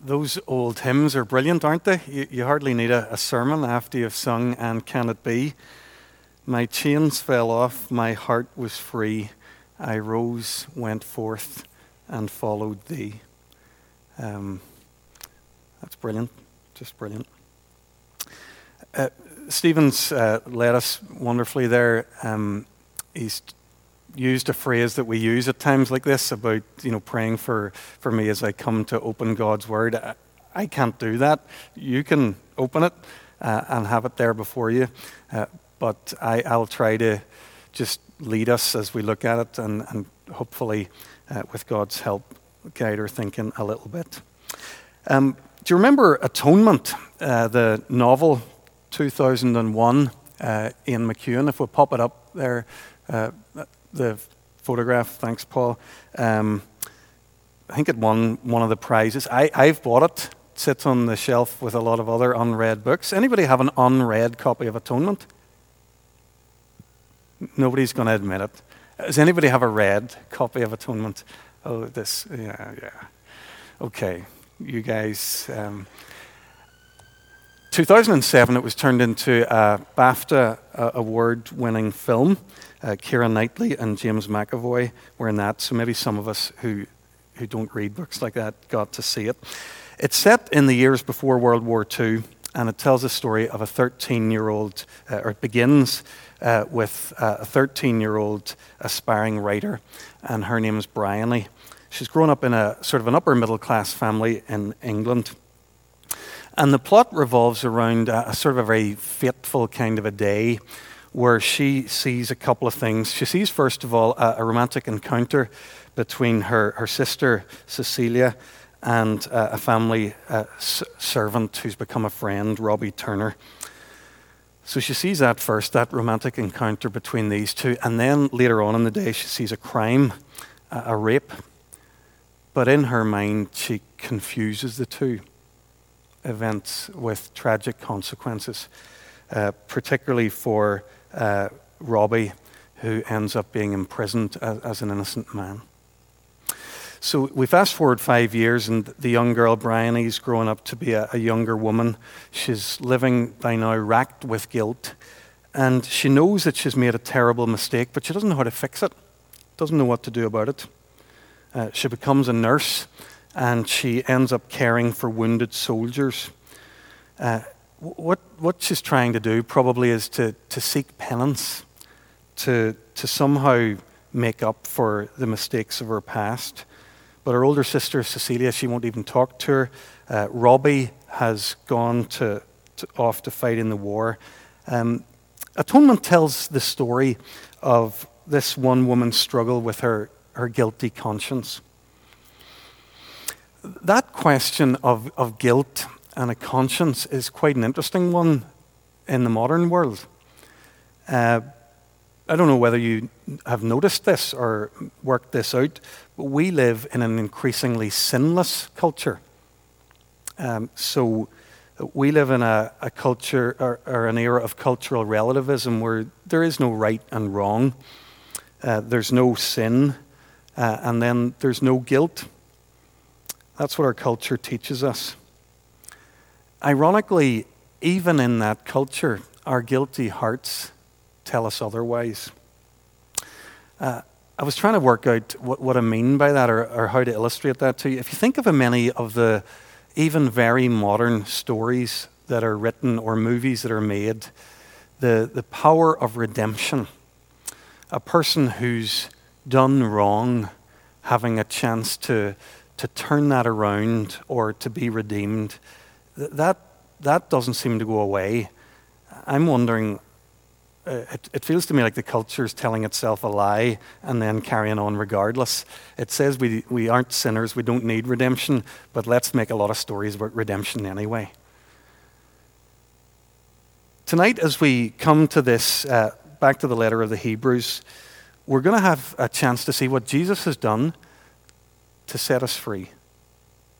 Those old hymns are brilliant, aren't they? You, you hardly need a, a, sermon after you've sung And Can It Be? My chains fell off, my heart was free. I rose, went forth, and followed thee. Um, that's brilliant, just brilliant. Uh, Stephen's uh, led us wonderfully there. Um, he's used a phrase that we use at times like this about you know praying for, for me as I come to open God's Word. I, I can't do that. You can open it uh, and have it there before you, uh, but I, I'll try to just lead us as we look at it and, and hopefully, uh, with God's help, guide our thinking a little bit. Um, do you remember Atonement, uh, the novel 2001, uh, Ian McEwan? If we pop it up there, uh, the photograph. Thanks, Paul. Um, I think it won one of the prizes. I, I've bought it. it. Sits on the shelf with a lot of other unread books. Anybody have an unread copy of Atonement? Nobody's going to admit it. Does anybody have a read copy of Atonement? Oh, this, yeah, yeah. Okay, you guys. Um, 2007, it was turned into a BAFTA uh, award winning film. Uh, Keira Knightley and James McAvoy were in that, so maybe some of us who, who don't read books like that got to see it. It's set in the years before World War II, and it tells the story of a 13 year old, uh, or it begins uh, with uh, a 13 year old aspiring writer, and her name is Briony. She's grown up in a sort of an upper middle class family in England. And the plot revolves around a, a sort of a very fateful kind of a day where she sees a couple of things. She sees, first of all, a, a romantic encounter between her, her sister, Cecilia, and uh, a family uh, s- servant who's become a friend, Robbie Turner. So she sees that first, that romantic encounter between these two, and then later on in the day, she sees a crime, a, rape. But in her mind, she confuses the two events with tragic consequences, uh, particularly for uh, Robbie, who ends up being imprisoned as, as, an innocent man. So we fast forward five years, and the young girl, Briony's growing up to be a, a younger woman. She's living by now racked with guilt, and she knows that she's made a terrible mistake, but she doesn't know how to fix it, doesn't know what to do about it. Uh, she becomes a nurse, and she ends up caring for wounded soldiers. Uh, what, what she's trying to do probably is to, to seek penance, to, to somehow make up for the mistakes of her past. But her older sister, Cecilia, she won't even talk to her. Uh, Robbie has gone to, to, off to fight in the war. Um, Atonement tells the story of this one woman's struggle with her, her guilty conscience. That question of, of guilt and a conscience is quite an interesting one in the modern world. Uh, I don't know whether you have noticed this or worked this out, but we live in an increasingly sinless culture. Um, so we live in a, a culture or, or, an era of cultural relativism where there is no right and wrong, uh, there's no sin, uh, and then there's no guilt. That's what our culture teaches us. Ironically, even in that culture, our guilty hearts tell us otherwise. Uh, I was trying to work out what, what I mean by that or, or, how to illustrate that to you. If you think of many of the even very modern stories that are written or movies that are made, the, the power of redemption, a person who's done wrong having a chance to, to turn that around or to be redeemed that, that doesn't seem to go away. I'm wondering, uh, it, it, feels to me like the culture is telling itself a lie and then carrying on regardless. It says we, we aren't sinners, we don't need redemption, but let's make a lot of stories about redemption anyway. Tonight, as we come to this, uh, back to the letter of the Hebrews, we're going to have a chance to see what Jesus has done to set us free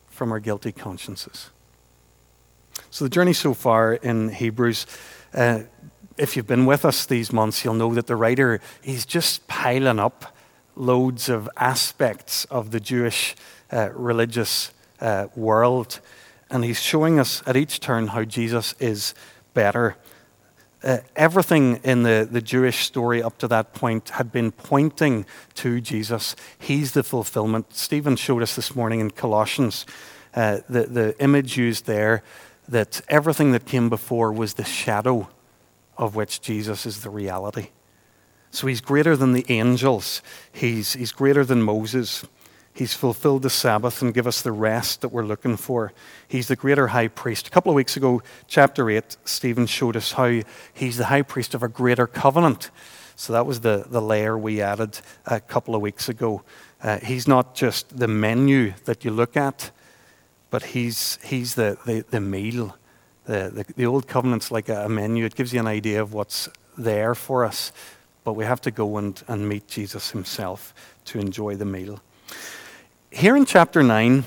from our guilty consciences. So, the journey so far in Hebrews, uh, if you've been with us these months, you'll know that the writer, he's just piling up loads of aspects of the Jewish uh, religious uh, world. And he's showing us at each turn how Jesus is better. Uh, everything in the, the Jewish story up to that point had been pointing to Jesus. He's the fulfillment. Stephen showed us this morning in Colossians uh, the, the image used there that everything that came before was the shadow of which Jesus is the reality. So he's greater than the angels, he's, he's greater than Moses. He's fulfilled the Sabbath and give us the rest that we're looking for. He's the greater high priest. A couple of weeks ago, chapter 8, Stephen showed us how he's the high priest of a greater covenant. So that was the, the layer we added a couple of weeks ago. Uh, he's not just the menu that you look at, but he's, he's the, the, the meal. The, the, the old covenant's like a menu, it gives you an idea of what's there for us. But we have to go and, and meet Jesus himself to enjoy the meal. Here in chapter 9,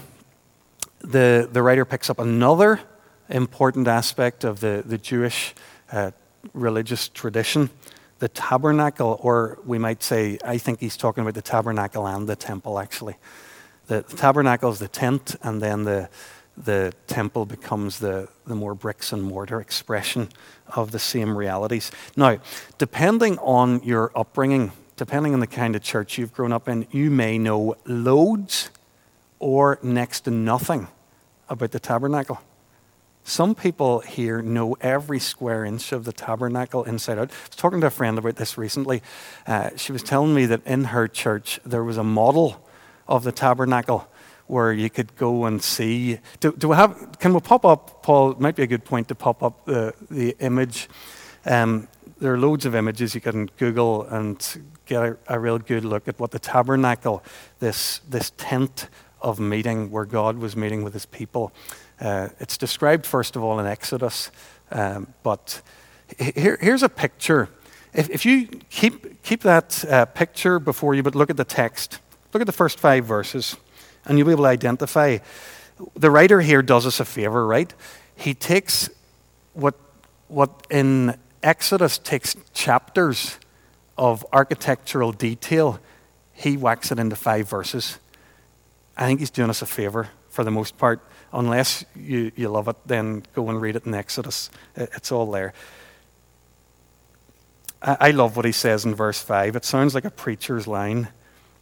the, the writer picks up another important aspect of the, the Jewish uh, religious tradition the tabernacle, or we might say, I think he's talking about the tabernacle and the temple actually. The, the tabernacle is the tent, and then the, the temple becomes the, the more bricks and mortar expression of the same realities. Now, depending on your upbringing, depending on the kind of church you've grown up in, you may know loads or next to nothing about the tabernacle. Some people here know every square inch of the tabernacle inside out. I was talking to a friend about this recently. Uh, she was telling me that in her church there was a model of the tabernacle where you could go and see. Do, do we have? Can we pop up, Paul? It might be a good point to pop up the the image. Um, there are loads of images you can Google and get a, a, real good look at what the tabernacle, this, this tent of meeting where God was meeting with his people. Uh, it's described, first of all, in Exodus, um, but here, here's a picture. If, if, you keep, keep that uh, picture before you, but look at the text, look at the first five verses, and you'll be able to identify. The writer here does us a favor, right? He takes what, what in Exodus takes chapters of architectural detail, he whacks it into five verses. I think he's doing us a favor for the most part. Unless you, you love it, then go and read it in Exodus. It's all there. I, I love what he says in verse 5. It sounds like a preacher's line.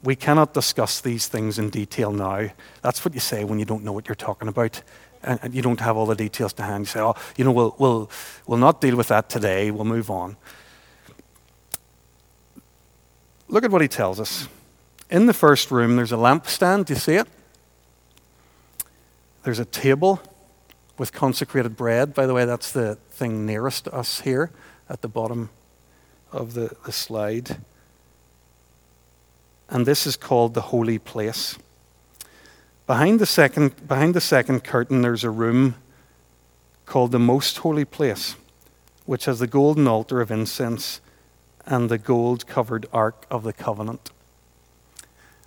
We cannot discuss these things in detail now. That's what you say when you don't know what you're talking about and you don't have all the details to hand. You say, oh, you know, we'll, we'll, we'll not deal with that today. We'll move on. Look at what he tells us. In the first room, there's a lampstand. Do you see it? There's a table with consecrated bread. By the way, that's the thing nearest us here at the bottom of the, the slide. And this is called the holy place. Behind the, second, behind the second curtain, there's a room called the most holy place, which has the golden altar of incense and the gold covered ark of the covenant.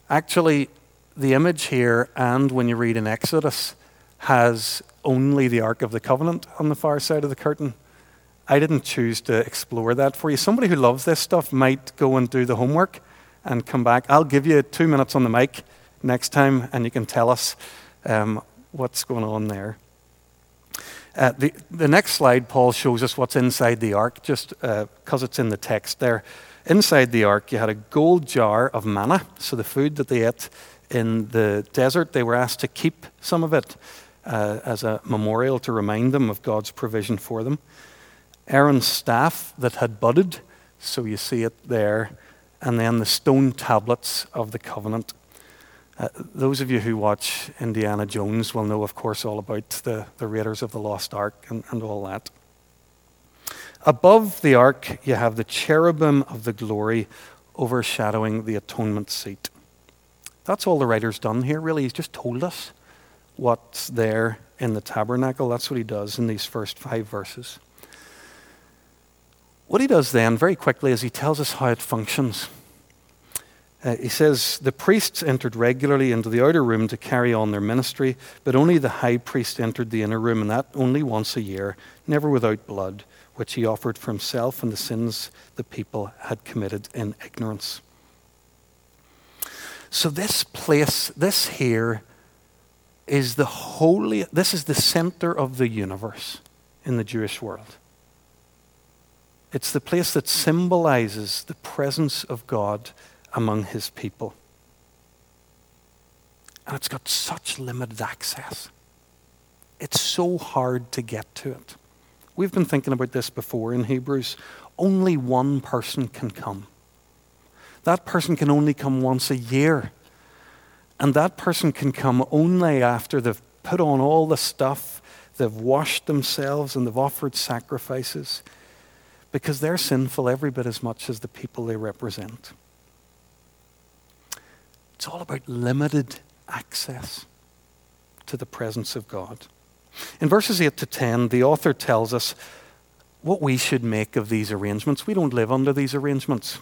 Actually, the image here, and when you read in Exodus, has only the Ark of the Covenant on the far side of the curtain. I didn't choose to explore that for you. Somebody who loves this stuff might go and do the homework and come back. I'll give you two minutes on the mic next time, and you can tell us um, what's going on there. Uh, the, the next slide, Paul shows us what's inside the ark, just because uh, it's in the text there. Inside the ark, you had a gold jar of manna, so the food that they ate in the desert, they were asked to keep some of it uh, as a memorial to remind them of God's provision for them. Aaron's staff that had budded, so you see it there, and then the stone tablets of the covenant. Uh, those of you who watch Indiana Jones will know, of course, all about the, the Raiders of the Lost Ark and, and all that. Above the ark, you have the cherubim of the glory overshadowing the atonement seat. That's all the writer's done here, really. He's just told us what's there in the tabernacle. That's what he does in these first five verses. What he does then, very quickly, is he tells us how it functions. Uh, he says, The priests entered regularly into the outer room to carry on their ministry, but only the high priest entered the inner room, and that only once a year, never without blood, which he offered for himself and the sins the people had committed in ignorance. So, this place, this here, is the holy, this is the center of the universe in the Jewish world. It's the place that symbolizes the presence of God among his people. And it's got such limited access. It's so hard to get to it. We've been thinking about this before in Hebrews. Only one person can come. That person can only come once a year. And that person can come only after they've put on all the stuff, they've washed themselves, and they've offered sacrifices because they're sinful every bit as much as the people they represent. It's all about limited access to the presence of God. In verses 8 to 10, the author tells us what we should make of these arrangements. We don't live under these arrangements.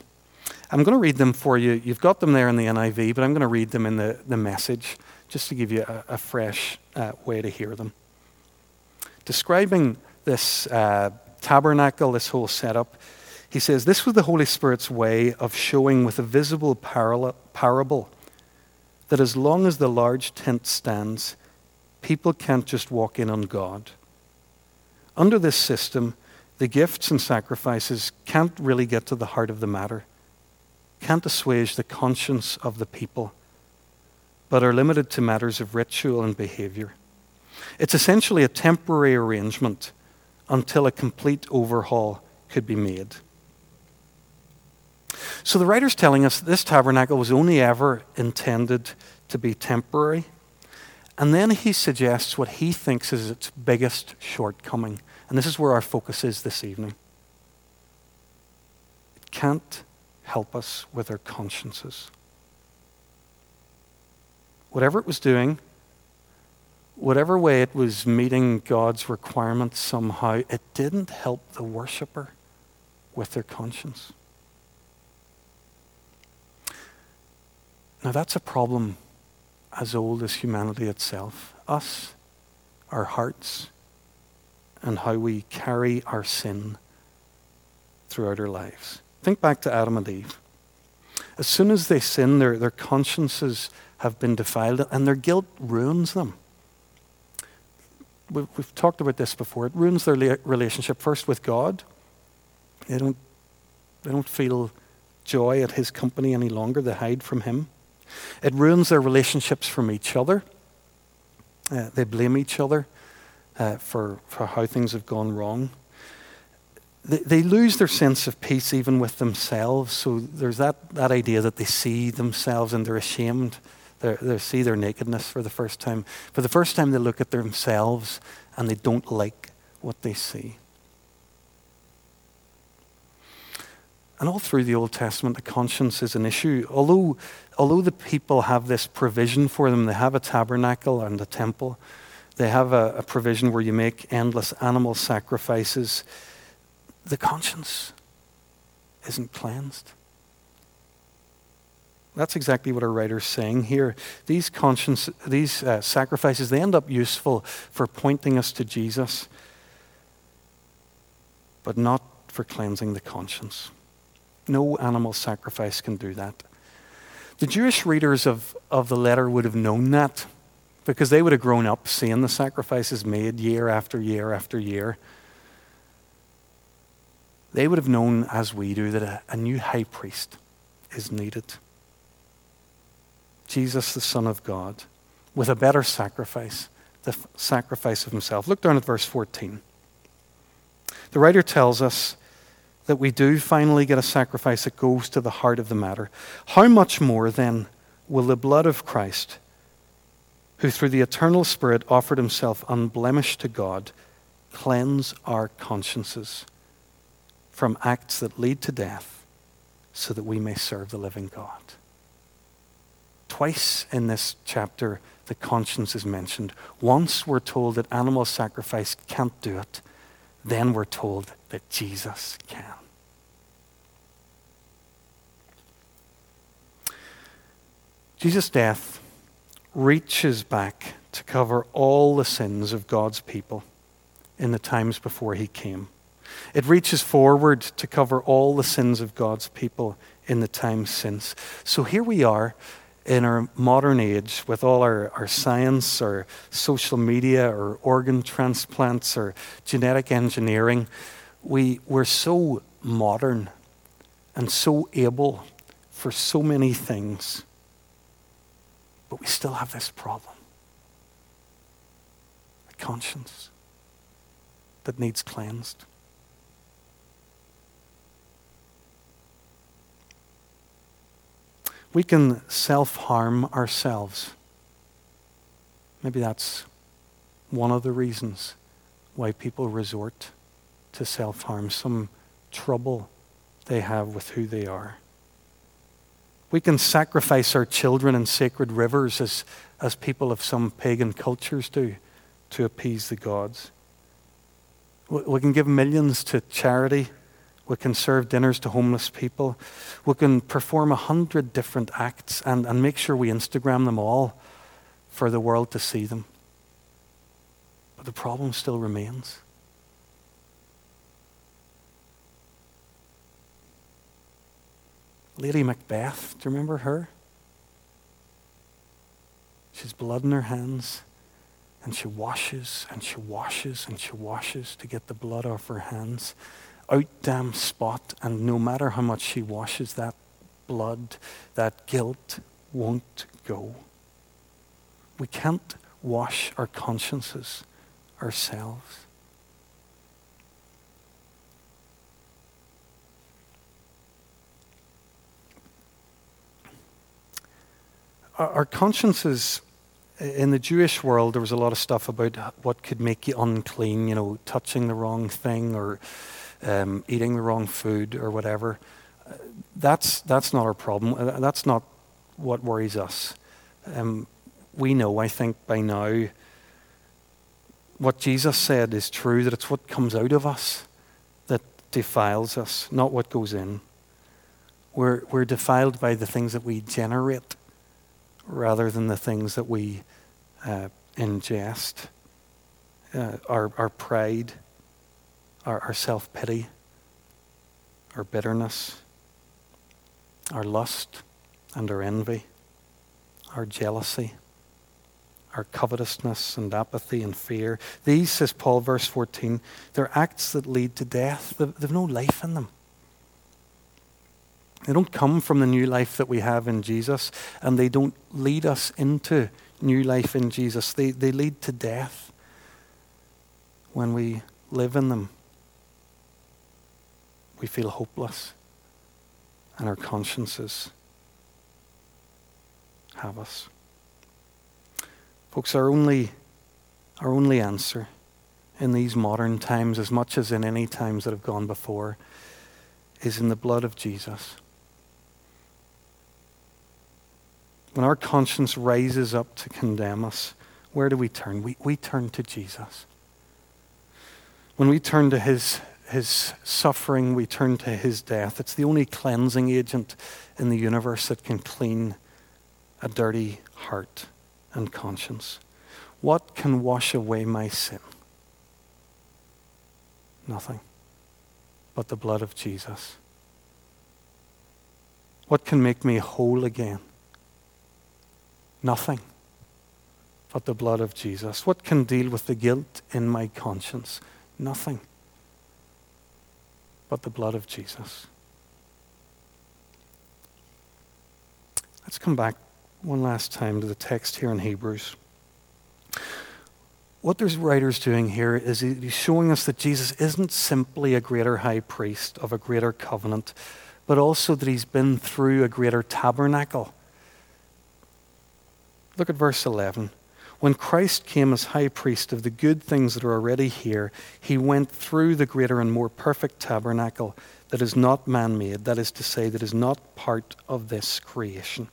I'm going to read them for you. You've got them there in the NIV, but I'm going to read them in the, the message just to give you a, a fresh uh, way to hear them. Describing this uh, tabernacle, this whole setup, he says, This was the Holy Spirit's way of showing with a visible parable that as long as the large tent stands, people can't just walk in on God. Under this system, the gifts and sacrifices can't really get to the heart of the matter, can't assuage the conscience of the people, but are limited to matters of ritual and behavior. It's essentially a temporary arrangement until a complete overhaul could be made. So the writer's telling us this tabernacle was only ever intended to be temporary. And then he suggests what he thinks is its biggest shortcoming. And this is where our focus is this evening. It can't help us with our consciences. Whatever it was doing, whatever way it was meeting God's requirements somehow, it didn't help the worshiper with their conscience. Now, that's a problem as old as humanity itself. Us, our hearts, and how we carry our sin throughout our lives. Think back to Adam and Eve. As soon as they sin, their, their consciences have been defiled, and their guilt ruins them we've, we've talked about this before. It ruins their relationship first with God. They don't, they don't feel joy at His company any longer, they hide from Him. It ruins their relationships from each other. Uh, they blame each other uh, for, for how things have gone wrong. They, they lose their sense of peace even with themselves. So there's that, that idea that they see themselves and they're ashamed they see their nakedness for the first time. For the first time, they look at themselves and they don't like what they see. And all through the Old Testament, the conscience is an issue. Although, although the people have this provision for them, they have a tabernacle and a temple, they have a, a provision where you make endless animal sacrifices, the conscience isn't cleansed. That's exactly what our writer's saying here. These conscience, these uh, sacrifices, they end up useful for pointing us to Jesus, but not for cleansing the conscience. No animal sacrifice can do that. The Jewish readers of, of the letter would have known that because they would have grown up seeing the sacrifices made year after year after year. They would have known, as we do, that a, a new high priest is needed. Jesus, the Son of God, with a better sacrifice, the sacrifice of himself. Look down at verse 14. The writer tells us that we do finally get a sacrifice that goes to the heart of the matter. How much more, then, will the blood of Christ, who through the eternal Spirit offered himself unblemished to God, cleanse our consciences from acts that lead to death so that we may serve the living God? Twice in this chapter, the conscience is mentioned. Once we're told that animal sacrifice can't do it, then we're told that Jesus can. Jesus' death reaches back to cover all the sins of God's people in the times before he came. It reaches forward to cover all the sins of God's people in the times since. So here we are in our modern age, with all our, our science, our social media, our organ transplants, our genetic engineering, we, we're so modern and so able for so many things, but we still have this problem a conscience that needs cleansed. We can self harm ourselves. Maybe that's one of the reasons why people resort to self harm, some trouble they have with who they are. We can sacrifice our children in sacred rivers as, as people of some pagan cultures do to appease the gods. We can give millions to charity we can serve dinners to homeless people. We can perform a hundred different acts and, and make sure we Instagram them all for the world to see them. But the problem still remains. Lady Macbeth, do you remember her? She's blood in her hands, and she washes and she washes and she washes to get the blood off her hands out damn spot, and no matter how much she washes, that blood, that guilt won't go. We can't wash our consciences ourselves. Our consciences in the Jewish world, there was a lot of stuff about what could make you unclean, you know, touching the wrong thing or um, eating the wrong food or whatever. That's, that's not our problem. Uh, that's not what worries us. Um, we know, I think, by now, what Jesus said is true that it's what comes out of us that defiles us, not what goes in. We're, we're defiled by the things that we generate rather than the things that we uh, ingest. Uh, our, our pride, our, our self pity, our bitterness, our lust and our envy, our jealousy, our covetousness and apathy and fear. These, says Paul, verse 14, they're acts that lead to death. They've, they've no life in them. They don't come from the new life that we have in Jesus, and they don't lead us into new life in Jesus. They, they lead to death when we live in them we feel hopeless and our consciences have us. Folks, our only, our only answer in these modern times, as much as in any times that have gone before, is in the blood of Jesus. When our conscience rises up to condemn us, where do we turn? We, we turn to Jesus. When we turn to his his suffering, we turn to his death. It's the only cleansing agent in the universe that can clean a dirty heart and conscience. What can wash away my sin? Nothing but the blood of Jesus. What can make me whole again? Nothing but the blood of Jesus. What can deal with the guilt in my conscience? Nothing but the blood of Jesus. Let's come back one last time to the text here in Hebrews. What the writer's doing here is he's showing us that Jesus isn't simply a greater high priest of a greater covenant, but also that he's been through a greater tabernacle. Look at verse 11. When Christ came as high priest of the good things that are already here, he went through the greater and more perfect tabernacle that is not man made, that is to say, that is not part of this creation.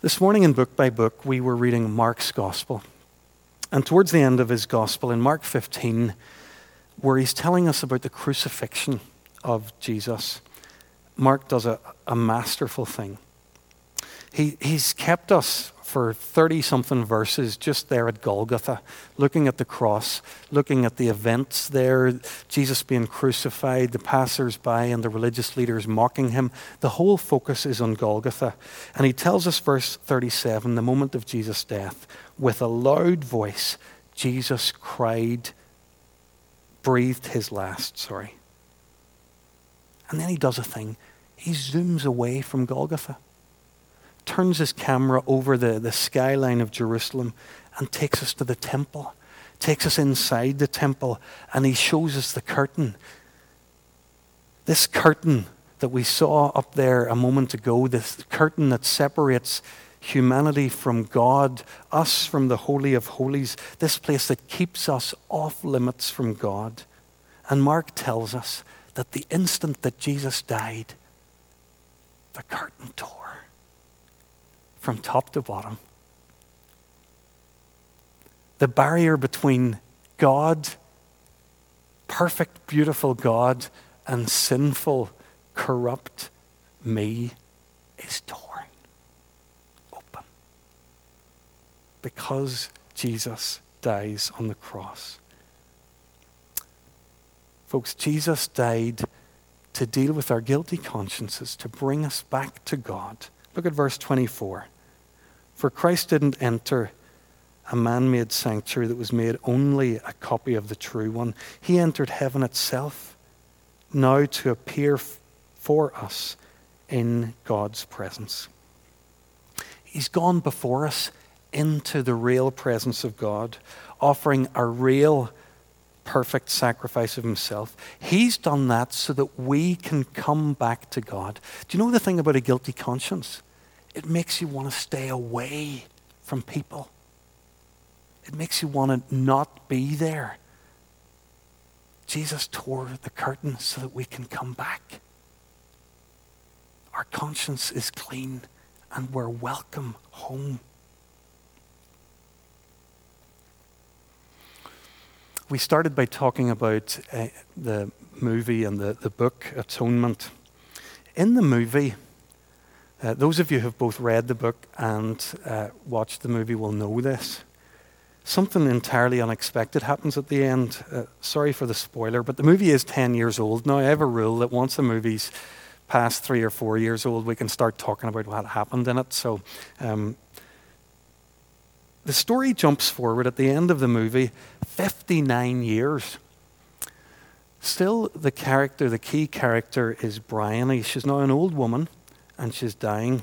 This morning in Book by Book, we were reading Mark's Gospel. And towards the end of his Gospel, in Mark 15, where he's telling us about the crucifixion of Jesus, Mark does a, a masterful thing. He, he's kept us for 30 something verses just there at Golgotha, looking at the cross, looking at the events there, Jesus being crucified, the passers by and the religious leaders mocking him. The whole focus is on Golgotha. And he tells us, verse 37, the moment of Jesus' death, with a loud voice, Jesus cried, breathed his last, sorry. And then he does a thing. He zooms away from Golgotha turns his camera over the, the skyline of Jerusalem and takes us to the temple, takes us inside the temple, and he shows us the curtain. This curtain that we saw up there a moment ago, this curtain that separates humanity from God, us from the Holy of Holies, this place that keeps us off limits from God. And Mark tells us that the instant that Jesus died, the curtain tore from top to bottom. The barrier between God, perfect, beautiful God, and sinful, corrupt me is torn open. Because Jesus dies on the cross. Folks, Jesus died to deal with our guilty consciences, to bring us back to God. Look at verse 24. For Christ didn't enter a man made sanctuary that was made only a copy of the true one. He entered heaven itself, now to appear for us in God's presence. He's gone before us into the real presence of God, offering a real perfect sacrifice of himself. He's done that so that we can come back to God. Do you know the thing about a guilty conscience? It makes you want to stay away from people. It makes you want to not be there. Jesus tore the curtain so that we can come back. Our conscience is clean and we're welcome home. We started by talking about uh, the movie and the, the book Atonement. In the movie, uh, those of you who have both read the book and uh, watched the movie will know this. Something entirely unexpected happens at the end. Uh, sorry for the spoiler, but the movie is 10 years old now. I have a rule that once a movie's past three or four years old, we can start talking about what happened in it. So um, the story jumps forward at the end of the movie 59 years. Still, the character, the key character, is Briony. She's now an old woman and she's dying.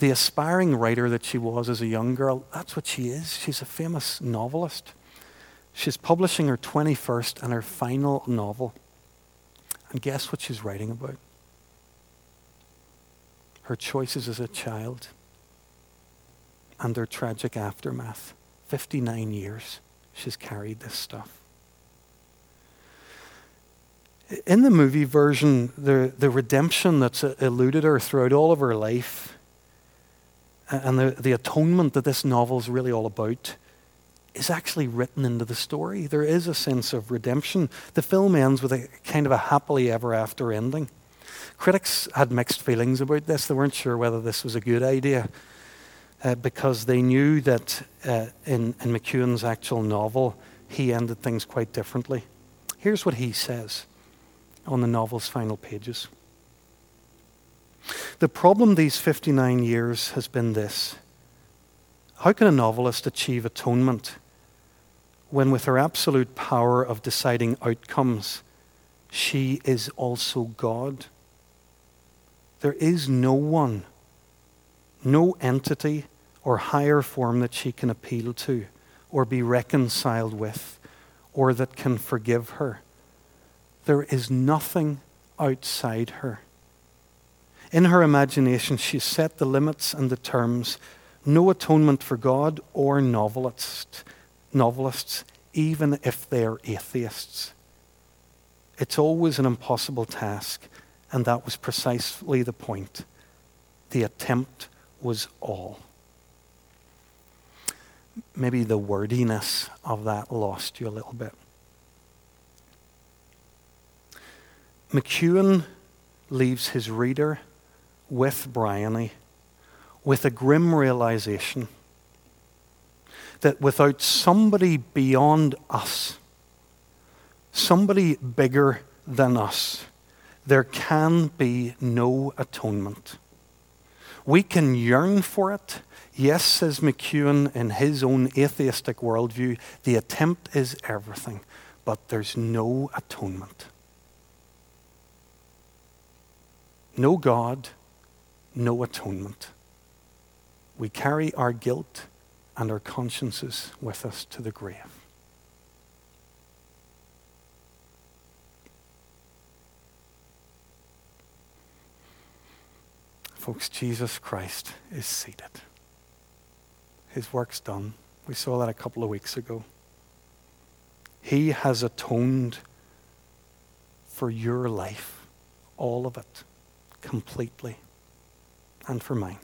The aspiring writer that she was as a young girl, that's what she is. She's a famous novelist. She's publishing her 21st and her final novel. And guess what she's writing about? Her choices as a child and their tragic aftermath. 59 years she's carried this stuff in the movie version, the, the redemption that's eluded her throughout all of her life and the, the atonement that this novel is really all about is actually written into the story. There is a sense of redemption. The film ends with a kind of a happily ever after ending. Critics had mixed feelings about this. They weren't sure whether this was a good idea uh, because they knew that uh, in, in McEwan's actual novel, he ended things quite differently. Here's what he says on the novel's final pages. The problem these 59 years has been this How can a novelist achieve atonement when, with her absolute power of deciding outcomes, she is also God? There is no one, no entity or higher form that she can appeal to or be reconciled with or that can forgive her. There is nothing outside her. In her imagination, she set the limits and the terms. No atonement for God or novelists, novelists, even if they are atheists. It's always an impossible task, and that was precisely the point. The attempt was all. Maybe the wordiness of that lost you a little bit. McEwan leaves his reader with Briony, with a grim realization that without somebody beyond us, somebody bigger than us, there can be no atonement. We can yearn for it. Yes, says McEwan in his own atheistic worldview, the attempt is everything, but there's no atonement. No God, no atonement. We carry our guilt and our consciences with us to the grave. Folks, Jesus Christ is seated. His work's done. We saw that a couple of weeks ago. He has atoned for your life, all of it, completely, and for mine.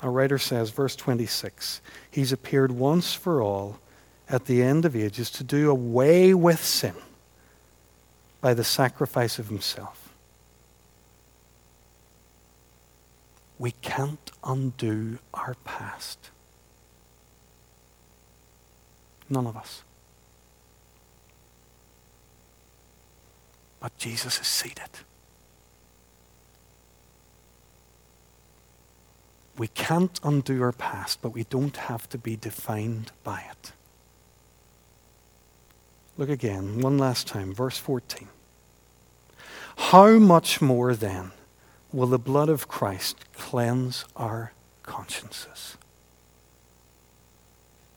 A writer says, verse 26, He's appeared once for all at the end of ages to do away with sin by the sacrifice of Himself. We can't undo our past. None of us. But Jesus is seated. We can't undo our past, but we don't have to be defined by it. Look again, one last time, verse 14. How much more then? will the blood of Christ cleanse our consciences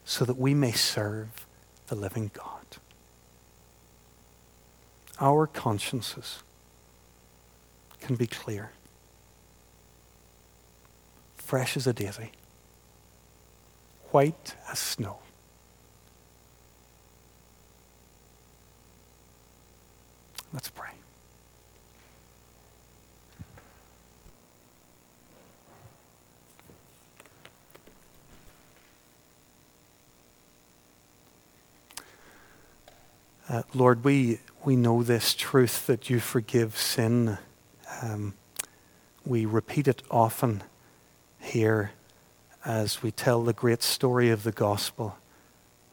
so that we may serve the living God. Our consciences can be clear, fresh as a daisy, white as snow. Let's pray. Uh, Lord, we, we know this truth that you forgive sin. Um, we repeat it often here as we tell the great story of the gospel,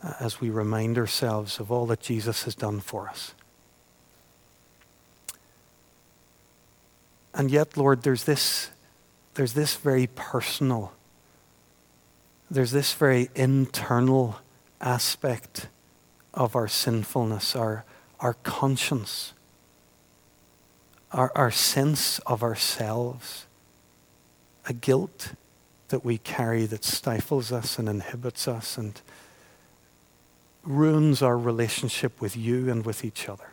uh, as we remind ourselves of all that Jesus has done for us. And yet, Lord, there's this, there's this very personal, there's this very internal aspect of our sinfulness, our, our conscience, our, our sense of ourselves, a guilt that we carry that stifles us and inhibits us and ruins our relationship with you and with each other.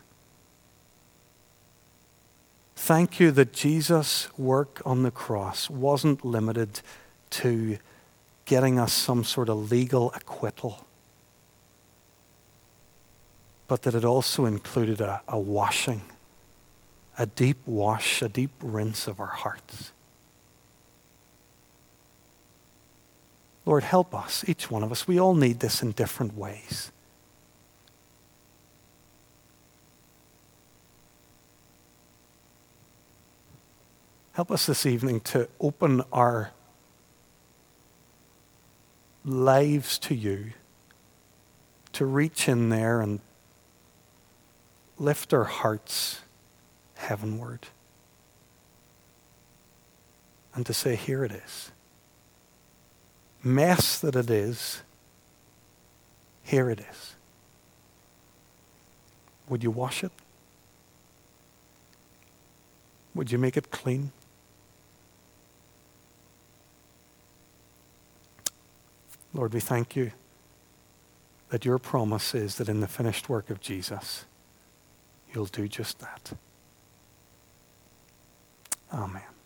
Thank you that Jesus' work on the cross wasn't limited to getting us some sort of legal acquittal but that it also included a, a washing, a deep wash, a deep rinse of our hearts. Lord, help us, each one of us. We all need this in different ways. Help us this evening to open our lives to you, to reach in there and lift our hearts heavenward and to say, Here it is. Mess that it is, here it is. Would you wash it? Would you make it clean? Lord, we thank you that your promise is that in the finished work of Jesus, you'll do just that. Amen.